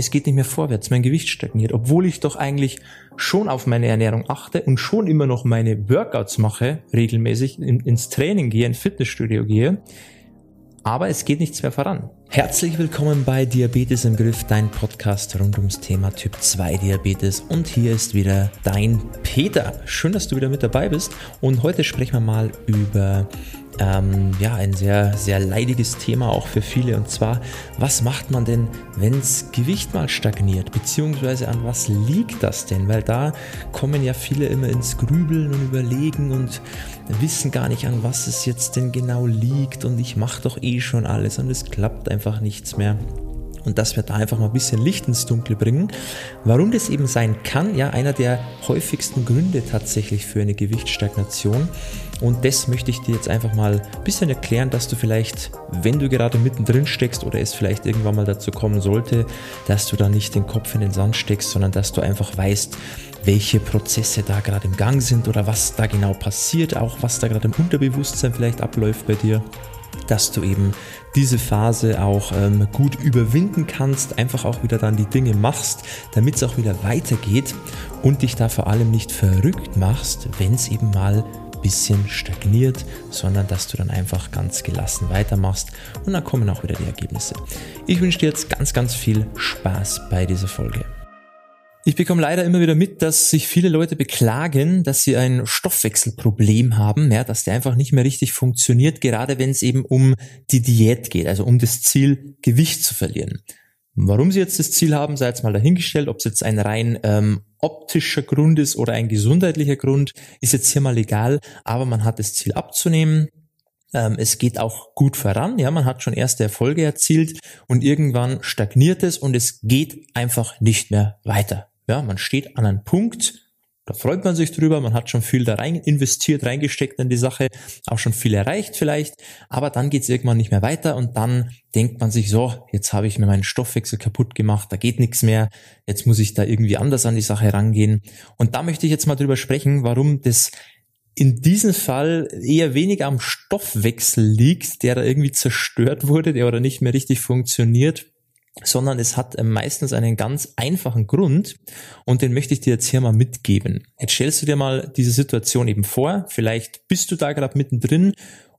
es geht nicht mehr vorwärts, mein Gewicht stagniert, obwohl ich doch eigentlich schon auf meine Ernährung achte und schon immer noch meine Workouts mache, regelmäßig in, ins Training gehe, ins Fitnessstudio gehe, aber es geht nichts mehr voran. Herzlich willkommen bei Diabetes im Griff, dein Podcast rund ums Thema Typ 2 Diabetes und hier ist wieder dein Peter. Schön, dass du wieder mit dabei bist und heute sprechen wir mal über ähm, ja, ein sehr, sehr leidiges Thema auch für viele. Und zwar, was macht man denn, wenns Gewicht mal stagniert? Beziehungsweise an was liegt das denn? Weil da kommen ja viele immer ins Grübeln und Überlegen und wissen gar nicht, an was es jetzt denn genau liegt. Und ich mache doch eh schon alles und es klappt einfach nichts mehr und dass wir da einfach mal ein bisschen Licht ins Dunkle bringen. Warum das eben sein kann, ja, einer der häufigsten Gründe tatsächlich für eine Gewichtsstagnation. Und das möchte ich dir jetzt einfach mal ein bisschen erklären, dass du vielleicht, wenn du gerade mittendrin steckst oder es vielleicht irgendwann mal dazu kommen sollte, dass du da nicht den Kopf in den Sand steckst, sondern dass du einfach weißt, welche Prozesse da gerade im Gang sind oder was da genau passiert, auch was da gerade im Unterbewusstsein vielleicht abläuft bei dir dass du eben diese Phase auch ähm, gut überwinden kannst, einfach auch wieder dann die Dinge machst, damit es auch wieder weitergeht und dich da vor allem nicht verrückt machst, wenn es eben mal bisschen stagniert, sondern dass du dann einfach ganz gelassen weitermachst und dann kommen auch wieder die Ergebnisse. Ich wünsche dir jetzt ganz, ganz viel Spaß bei dieser Folge. Ich bekomme leider immer wieder mit, dass sich viele Leute beklagen, dass sie ein Stoffwechselproblem haben, ja, dass der einfach nicht mehr richtig funktioniert, gerade wenn es eben um die Diät geht, also um das Ziel, Gewicht zu verlieren. Warum sie jetzt das Ziel haben, sei jetzt mal dahingestellt, ob es jetzt ein rein ähm, optischer Grund ist oder ein gesundheitlicher Grund, ist jetzt hier mal egal, aber man hat das Ziel abzunehmen, ähm, es geht auch gut voran, ja, man hat schon erste Erfolge erzielt und irgendwann stagniert es und es geht einfach nicht mehr weiter. Ja, man steht an einem Punkt, da freut man sich drüber, man hat schon viel da rein investiert, reingesteckt in die Sache, auch schon viel erreicht vielleicht, aber dann geht's irgendwann nicht mehr weiter und dann denkt man sich so, jetzt habe ich mir meinen Stoffwechsel kaputt gemacht, da geht nichts mehr, jetzt muss ich da irgendwie anders an die Sache rangehen. Und da möchte ich jetzt mal drüber sprechen, warum das in diesem Fall eher weniger am Stoffwechsel liegt, der da irgendwie zerstört wurde, der oder nicht mehr richtig funktioniert, sondern es hat äh, meistens einen ganz einfachen Grund und den möchte ich dir jetzt hier mal mitgeben. Jetzt stellst du dir mal diese Situation eben vor, vielleicht bist du da gerade mittendrin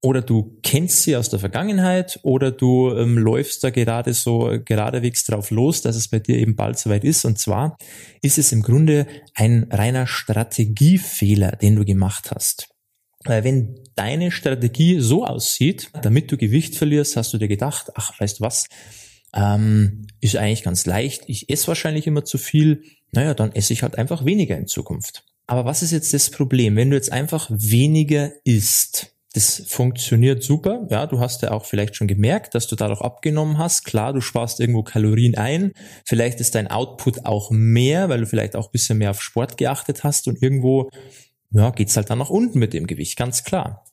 oder du kennst sie aus der Vergangenheit oder du ähm, läufst da gerade so geradewegs drauf los, dass es bei dir eben bald soweit ist. Und zwar ist es im Grunde ein reiner Strategiefehler, den du gemacht hast. Weil wenn deine Strategie so aussieht, damit du Gewicht verlierst, hast du dir gedacht, ach, weißt du was, ähm, ist eigentlich ganz leicht. Ich esse wahrscheinlich immer zu viel. Naja, dann esse ich halt einfach weniger in Zukunft. Aber was ist jetzt das Problem? Wenn du jetzt einfach weniger isst, das funktioniert super. Ja, du hast ja auch vielleicht schon gemerkt, dass du dadurch abgenommen hast. Klar, du sparst irgendwo Kalorien ein. Vielleicht ist dein Output auch mehr, weil du vielleicht auch ein bisschen mehr auf Sport geachtet hast und irgendwo, ja, geht's halt dann nach unten mit dem Gewicht, ganz klar.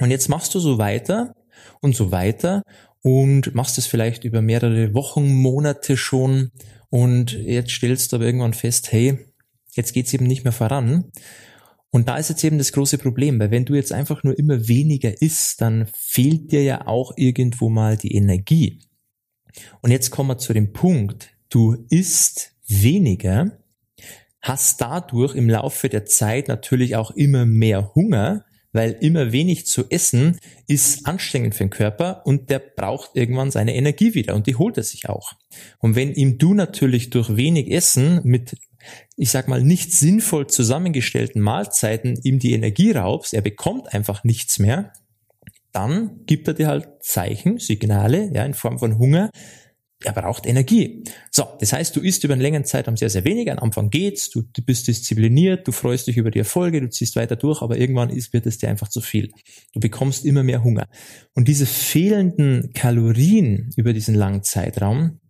Und jetzt machst du so weiter und so weiter und machst es vielleicht über mehrere Wochen, Monate schon und jetzt stellst du aber irgendwann fest, hey, jetzt geht's eben nicht mehr voran. Und da ist jetzt eben das große Problem, weil wenn du jetzt einfach nur immer weniger isst, dann fehlt dir ja auch irgendwo mal die Energie. Und jetzt kommen wir zu dem Punkt, du isst weniger, hast dadurch im Laufe der Zeit natürlich auch immer mehr Hunger, weil immer wenig zu essen ist anstrengend für den Körper und der braucht irgendwann seine Energie wieder und die holt er sich auch. Und wenn ihm du natürlich durch wenig Essen mit ich sag mal, nicht sinnvoll zusammengestellten Mahlzeiten ihm die Energie raubst, er bekommt einfach nichts mehr, dann gibt er dir halt Zeichen, Signale, ja, in Form von Hunger, er braucht Energie. So, das heißt, du isst über einen längeren Zeitraum sehr, sehr wenig. Am Anfang geht's, du, du bist diszipliniert, du freust dich über die Erfolge, du ziehst weiter durch, aber irgendwann ist, wird es dir einfach zu viel. Du bekommst immer mehr Hunger. Und diese fehlenden Kalorien über diesen langen Zeitraum,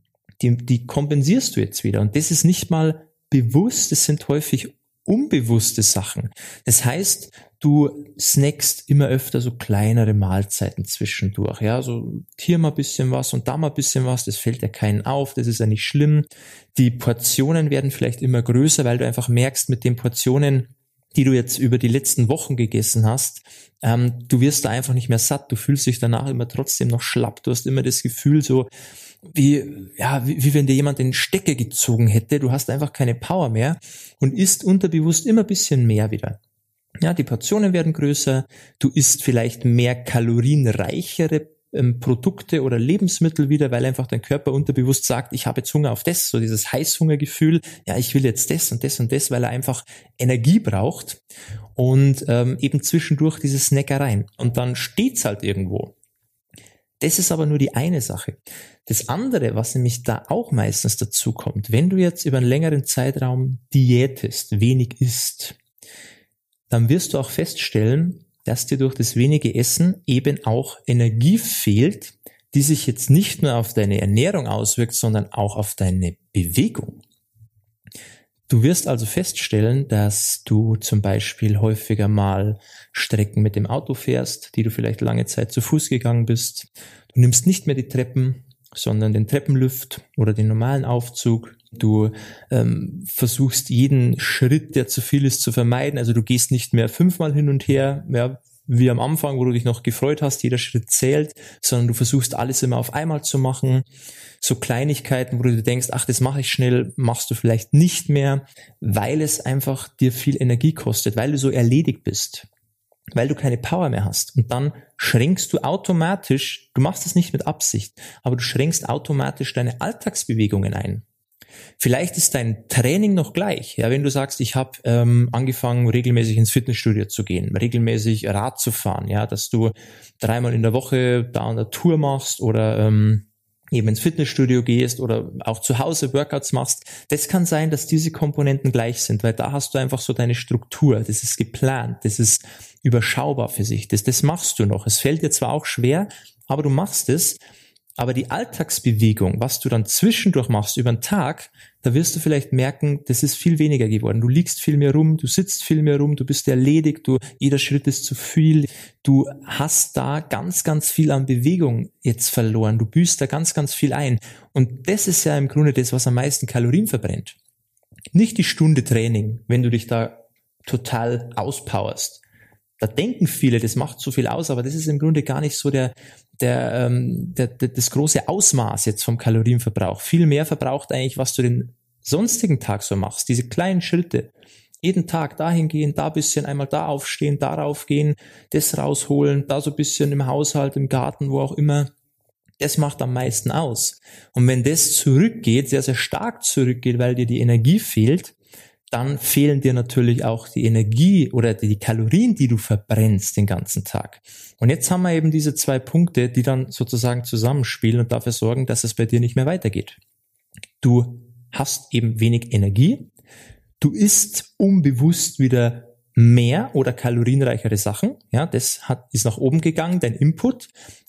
die, die kompensierst du jetzt wieder. Und das ist nicht mal bewusst, das sind häufig unbewusste Sachen. Das heißt, du snackst immer öfter so kleinere Mahlzeiten zwischendurch. Ja, so hier mal bisschen was und da mal bisschen was. Das fällt ja keinen auf. Das ist ja nicht schlimm. Die Portionen werden vielleicht immer größer, weil du einfach merkst, mit den Portionen, die du jetzt über die letzten Wochen gegessen hast, ähm, du wirst da einfach nicht mehr satt. Du fühlst dich danach immer trotzdem noch schlapp. Du hast immer das Gefühl so, wie, ja, wie, wie wenn dir jemand den Stecker gezogen hätte. Du hast einfach keine Power mehr und isst unterbewusst immer bisschen mehr wieder. Ja, die Portionen werden größer, du isst vielleicht mehr kalorienreichere ähm, Produkte oder Lebensmittel wieder, weil einfach dein Körper unterbewusst sagt, ich habe jetzt Hunger auf das, so dieses Heißhungergefühl, ja, ich will jetzt das und das und das, weil er einfach Energie braucht und ähm, eben zwischendurch diese Snackereien. Und dann steht's halt irgendwo. Das ist aber nur die eine Sache. Das andere, was nämlich da auch meistens dazu kommt, wenn du jetzt über einen längeren Zeitraum diätest, wenig isst, dann wirst du auch feststellen, dass dir durch das wenige Essen eben auch Energie fehlt, die sich jetzt nicht nur auf deine Ernährung auswirkt, sondern auch auf deine Bewegung. Du wirst also feststellen, dass du zum Beispiel häufiger mal Strecken mit dem Auto fährst, die du vielleicht lange Zeit zu Fuß gegangen bist. Du nimmst nicht mehr die Treppen, sondern den Treppenlift oder den normalen Aufzug. Du ähm, versuchst jeden Schritt, der zu viel ist, zu vermeiden. Also du gehst nicht mehr fünfmal hin und her, ja, wie am Anfang, wo du dich noch gefreut hast, jeder Schritt zählt, sondern du versuchst alles immer auf einmal zu machen. So Kleinigkeiten, wo du dir denkst, ach, das mache ich schnell, machst du vielleicht nicht mehr, weil es einfach dir viel Energie kostet, weil du so erledigt bist weil du keine Power mehr hast. Und dann schränkst du automatisch, du machst es nicht mit Absicht, aber du schränkst automatisch deine Alltagsbewegungen ein. Vielleicht ist dein Training noch gleich. Ja, wenn du sagst, ich habe ähm, angefangen, regelmäßig ins Fitnessstudio zu gehen, regelmäßig Rad zu fahren, ja, dass du dreimal in der Woche da eine Tour machst oder ähm, eben ins Fitnessstudio gehst oder auch zu Hause Workouts machst, das kann sein, dass diese Komponenten gleich sind, weil da hast du einfach so deine Struktur, das ist geplant, das ist überschaubar für sich, das, das machst du noch. Es fällt dir zwar auch schwer, aber du machst es aber die Alltagsbewegung, was du dann zwischendurch machst über den Tag, da wirst du vielleicht merken, das ist viel weniger geworden. Du liegst viel mehr rum, du sitzt viel mehr rum, du bist erledigt, du, jeder Schritt ist zu viel. Du hast da ganz, ganz viel an Bewegung jetzt verloren. Du büßt da ganz, ganz viel ein. Und das ist ja im Grunde das, was am meisten Kalorien verbrennt. Nicht die Stunde Training, wenn du dich da total auspowerst. Da denken viele, das macht so viel aus, aber das ist im Grunde gar nicht so der, der, ähm, der, der, das große Ausmaß jetzt vom Kalorienverbrauch. Viel mehr verbraucht eigentlich, was du den sonstigen Tag so machst. Diese kleinen Schritte. Jeden Tag dahin gehen, da bisschen, einmal da aufstehen, darauf gehen, das rausholen, da so bisschen im Haushalt, im Garten, wo auch immer. Das macht am meisten aus. Und wenn das zurückgeht, sehr, sehr stark zurückgeht, weil dir die Energie fehlt, dann fehlen dir natürlich auch die Energie oder die Kalorien, die du verbrennst den ganzen Tag. Und jetzt haben wir eben diese zwei Punkte, die dann sozusagen zusammenspielen und dafür sorgen, dass es bei dir nicht mehr weitergeht. Du hast eben wenig Energie, du isst unbewusst wieder mehr oder kalorienreichere Sachen, ja, das hat, ist nach oben gegangen, dein Input,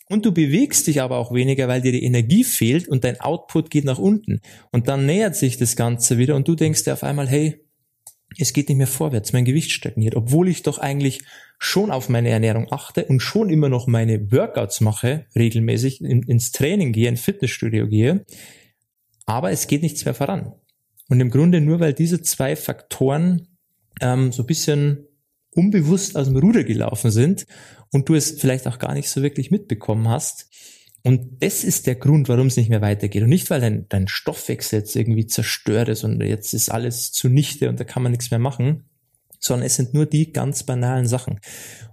und du bewegst dich aber auch weniger, weil dir die Energie fehlt und dein Output geht nach unten. Und dann nähert sich das Ganze wieder und du denkst dir auf einmal, hey, es geht nicht mehr vorwärts, mein Gewicht stagniert, obwohl ich doch eigentlich schon auf meine Ernährung achte und schon immer noch meine Workouts mache, regelmäßig in, ins Training gehe, ins Fitnessstudio gehe, aber es geht nichts mehr voran. Und im Grunde nur, weil diese zwei Faktoren ähm, so bisschen unbewusst aus dem Ruder gelaufen sind und du es vielleicht auch gar nicht so wirklich mitbekommen hast, und das ist der Grund, warum es nicht mehr weitergeht. Und nicht, weil dein, dein Stoffwechsel jetzt irgendwie zerstört ist und jetzt ist alles zunichte und da kann man nichts mehr machen, sondern es sind nur die ganz banalen Sachen.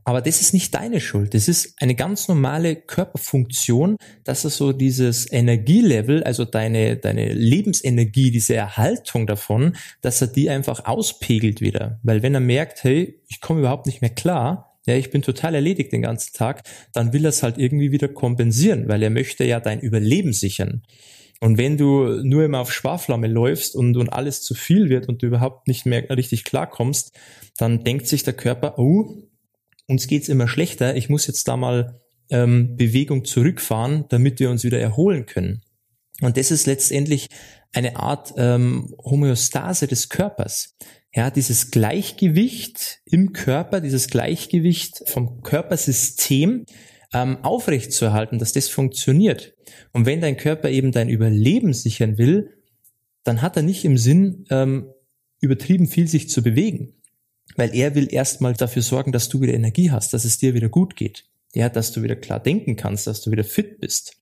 Aber das ist nicht deine Schuld. Das ist eine ganz normale Körperfunktion, dass er so dieses Energielevel, also deine, deine Lebensenergie, diese Erhaltung davon, dass er die einfach auspegelt wieder. Weil wenn er merkt, hey, ich komme überhaupt nicht mehr klar, ja, ich bin total erledigt den ganzen Tag, dann will er es halt irgendwie wieder kompensieren, weil er möchte ja dein Überleben sichern. Und wenn du nur immer auf Sparflamme läufst und, und alles zu viel wird und du überhaupt nicht mehr richtig klarkommst, dann denkt sich der Körper, oh, uns geht's immer schlechter, ich muss jetzt da mal ähm, Bewegung zurückfahren, damit wir uns wieder erholen können. Und das ist letztendlich eine Art ähm, Homöostase des Körpers ja, dieses Gleichgewicht im Körper, dieses Gleichgewicht vom Körpersystem ähm, aufrechtzuerhalten, dass das funktioniert. Und wenn dein Körper eben dein Überleben sichern will, dann hat er nicht im Sinn, ähm, übertrieben viel sich zu bewegen. Weil er will erstmal dafür sorgen, dass du wieder Energie hast, dass es dir wieder gut geht. Ja, dass du wieder klar denken kannst, dass du wieder fit bist.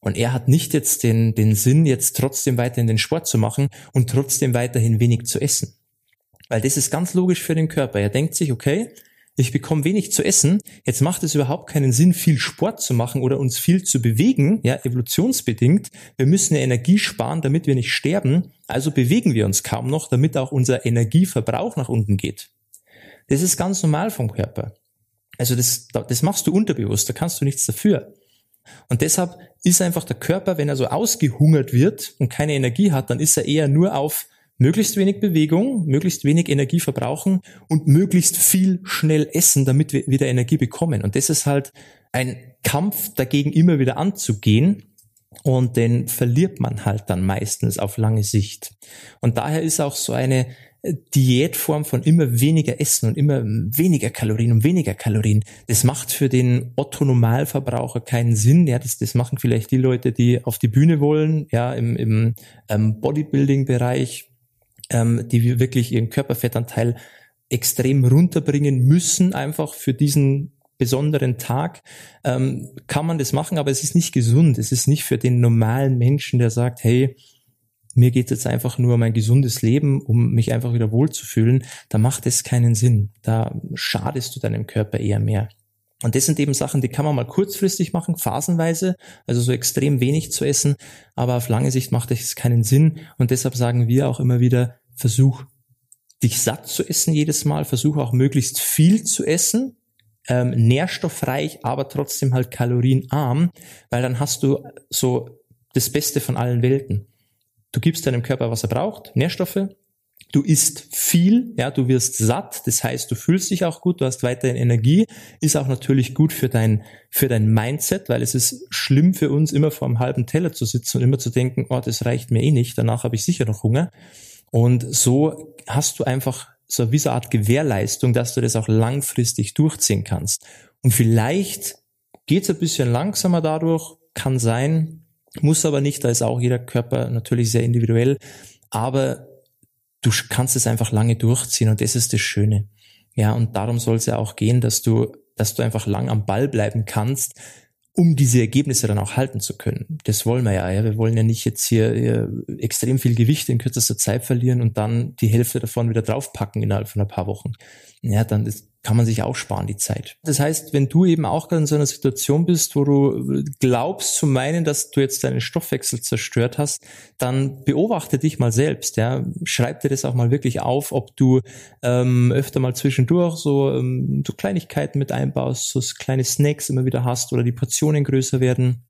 Und er hat nicht jetzt den, den Sinn, jetzt trotzdem weiterhin den Sport zu machen und trotzdem weiterhin wenig zu essen. Weil das ist ganz logisch für den Körper. Er denkt sich, okay, ich bekomme wenig zu essen, jetzt macht es überhaupt keinen Sinn, viel Sport zu machen oder uns viel zu bewegen, ja, evolutionsbedingt. Wir müssen ja Energie sparen, damit wir nicht sterben, also bewegen wir uns kaum noch, damit auch unser Energieverbrauch nach unten geht. Das ist ganz normal vom Körper. Also das, das machst du unterbewusst, da kannst du nichts dafür. Und deshalb ist einfach der Körper, wenn er so ausgehungert wird und keine Energie hat, dann ist er eher nur auf möglichst wenig Bewegung, möglichst wenig Energie verbrauchen und möglichst viel schnell essen, damit wir wieder Energie bekommen. Und das ist halt ein Kampf dagegen immer wieder anzugehen. Und den verliert man halt dann meistens auf lange Sicht. Und daher ist auch so eine Diätform von immer weniger Essen und immer weniger Kalorien und weniger Kalorien. Das macht für den Otto Normalverbraucher keinen Sinn. Ja, das, das machen vielleicht die Leute, die auf die Bühne wollen, ja, im, im ähm, Bodybuilding-Bereich, ähm, die wirklich ihren Körperfettanteil extrem runterbringen müssen, einfach für diesen besonderen Tag, ähm, kann man das machen, aber es ist nicht gesund. Es ist nicht für den normalen Menschen, der sagt, hey, mir geht es jetzt einfach nur um ein gesundes Leben, um mich einfach wieder wohlzufühlen, da macht es keinen Sinn. Da schadest du deinem Körper eher mehr. Und das sind eben Sachen, die kann man mal kurzfristig machen, phasenweise, also so extrem wenig zu essen, aber auf lange Sicht macht es keinen Sinn. Und deshalb sagen wir auch immer wieder, versuch dich satt zu essen jedes Mal, versuch auch möglichst viel zu essen, ähm, nährstoffreich, aber trotzdem halt kalorienarm, weil dann hast du so das Beste von allen Welten. Du gibst deinem Körper, was er braucht, Nährstoffe. Du isst viel, ja, du wirst satt, das heißt, du fühlst dich auch gut, du hast weiterhin Energie, ist auch natürlich gut für dein, für dein Mindset, weil es ist schlimm für uns, immer vor einem halben Teller zu sitzen und immer zu denken, oh, das reicht mir eh nicht, danach habe ich sicher noch Hunger. Und so hast du einfach so wie so eine Art Gewährleistung, dass du das auch langfristig durchziehen kannst. Und vielleicht geht's ein bisschen langsamer dadurch, kann sein, muss aber nicht, da ist auch jeder Körper natürlich sehr individuell, aber du kannst es einfach lange durchziehen und das ist das Schöne. Ja, und darum soll es ja auch gehen, dass du, dass du einfach lang am Ball bleiben kannst, um diese Ergebnisse dann auch halten zu können. Das wollen wir ja, ja. Wir wollen ja nicht jetzt hier, extrem viel Gewicht in kürzester Zeit verlieren und dann die Hälfte davon wieder draufpacken innerhalb von ein paar Wochen. Ja, dann ist, kann man sich auch sparen, die Zeit. Das heißt, wenn du eben auch gerade in so einer Situation bist, wo du glaubst zu meinen, dass du jetzt deinen Stoffwechsel zerstört hast, dann beobachte dich mal selbst. Ja, Schreib dir das auch mal wirklich auf, ob du ähm, öfter mal zwischendurch so, ähm, so Kleinigkeiten mit einbaust, so kleine Snacks immer wieder hast oder die Portionen größer werden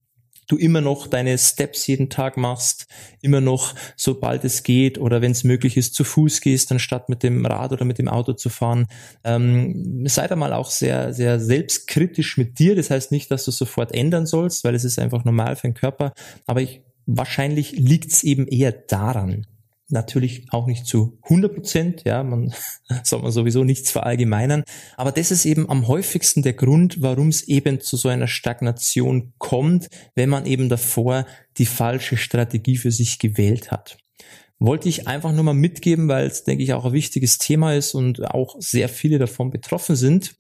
du immer noch deine Steps jeden Tag machst, immer noch, sobald es geht oder wenn es möglich ist, zu Fuß gehst, anstatt mit dem Rad oder mit dem Auto zu fahren. Ähm, sei da mal auch sehr, sehr selbstkritisch mit dir. Das heißt nicht, dass du sofort ändern sollst, weil es ist einfach normal für den Körper. Aber ich, wahrscheinlich liegt es eben eher daran, Natürlich auch nicht zu 100 Prozent, ja, man soll man sowieso nichts verallgemeinern. Aber das ist eben am häufigsten der Grund, warum es eben zu so einer Stagnation kommt, wenn man eben davor die falsche Strategie für sich gewählt hat. Wollte ich einfach nur mal mitgeben, weil es, denke ich, auch ein wichtiges Thema ist und auch sehr viele davon betroffen sind.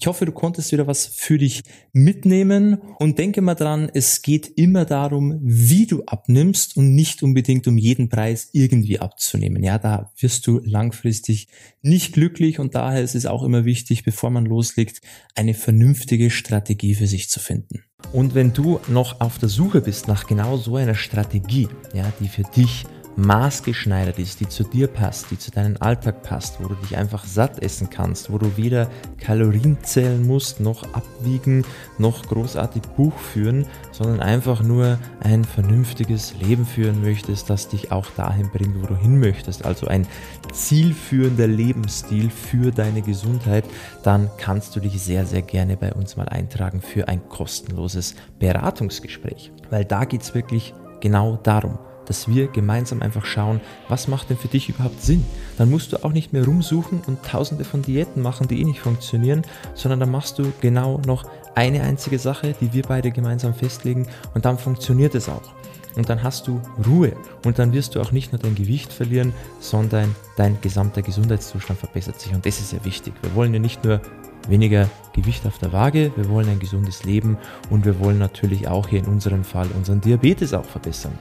Ich hoffe, du konntest wieder was für dich mitnehmen und denke mal dran, es geht immer darum, wie du abnimmst und nicht unbedingt um jeden Preis irgendwie abzunehmen. Ja, da wirst du langfristig nicht glücklich und daher ist es auch immer wichtig, bevor man loslegt, eine vernünftige Strategie für sich zu finden. Und wenn du noch auf der Suche bist nach genau so einer Strategie, ja, die für dich maßgeschneidert ist, die zu dir passt, die zu deinem Alltag passt, wo du dich einfach satt essen kannst, wo du weder Kalorien zählen musst, noch abwiegen, noch großartig Buch führen, sondern einfach nur ein vernünftiges Leben führen möchtest, das dich auch dahin bringt, wo du hin möchtest. Also ein zielführender Lebensstil für deine Gesundheit, dann kannst du dich sehr, sehr gerne bei uns mal eintragen für ein kostenloses Beratungsgespräch. Weil da geht es wirklich genau darum dass wir gemeinsam einfach schauen, was macht denn für dich überhaupt Sinn. Dann musst du auch nicht mehr rumsuchen und tausende von Diäten machen, die eh nicht funktionieren, sondern dann machst du genau noch eine einzige Sache, die wir beide gemeinsam festlegen und dann funktioniert es auch. Und dann hast du Ruhe und dann wirst du auch nicht nur dein Gewicht verlieren, sondern dein gesamter Gesundheitszustand verbessert sich. Und das ist ja wichtig. Wir wollen ja nicht nur weniger Gewicht auf der Waage, wir wollen ein gesundes Leben und wir wollen natürlich auch hier in unserem Fall unseren Diabetes auch verbessern.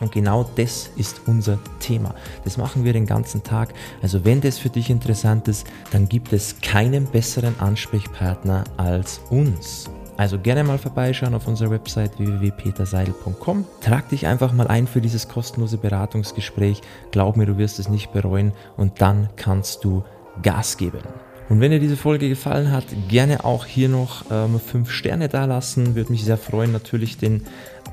Und genau das ist unser Thema. Das machen wir den ganzen Tag. Also wenn das für dich interessant ist, dann gibt es keinen besseren Ansprechpartner als uns. Also gerne mal vorbeischauen auf unserer Website www.peterseidel.com. Trag dich einfach mal ein für dieses kostenlose Beratungsgespräch. Glaub mir, du wirst es nicht bereuen und dann kannst du Gas geben. Und wenn dir diese Folge gefallen hat, gerne auch hier noch ähm, fünf Sterne dalassen. Würde mich sehr freuen. Natürlich den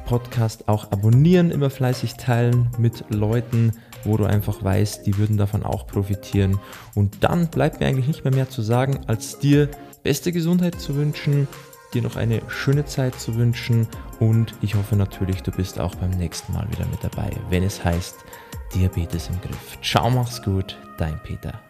Podcast auch abonnieren, immer fleißig teilen mit Leuten, wo du einfach weißt, die würden davon auch profitieren. Und dann bleibt mir eigentlich nicht mehr mehr zu sagen, als dir beste Gesundheit zu wünschen, dir noch eine schöne Zeit zu wünschen und ich hoffe natürlich, du bist auch beim nächsten Mal wieder mit dabei, wenn es heißt Diabetes im Griff. Ciao, mach's gut, dein Peter.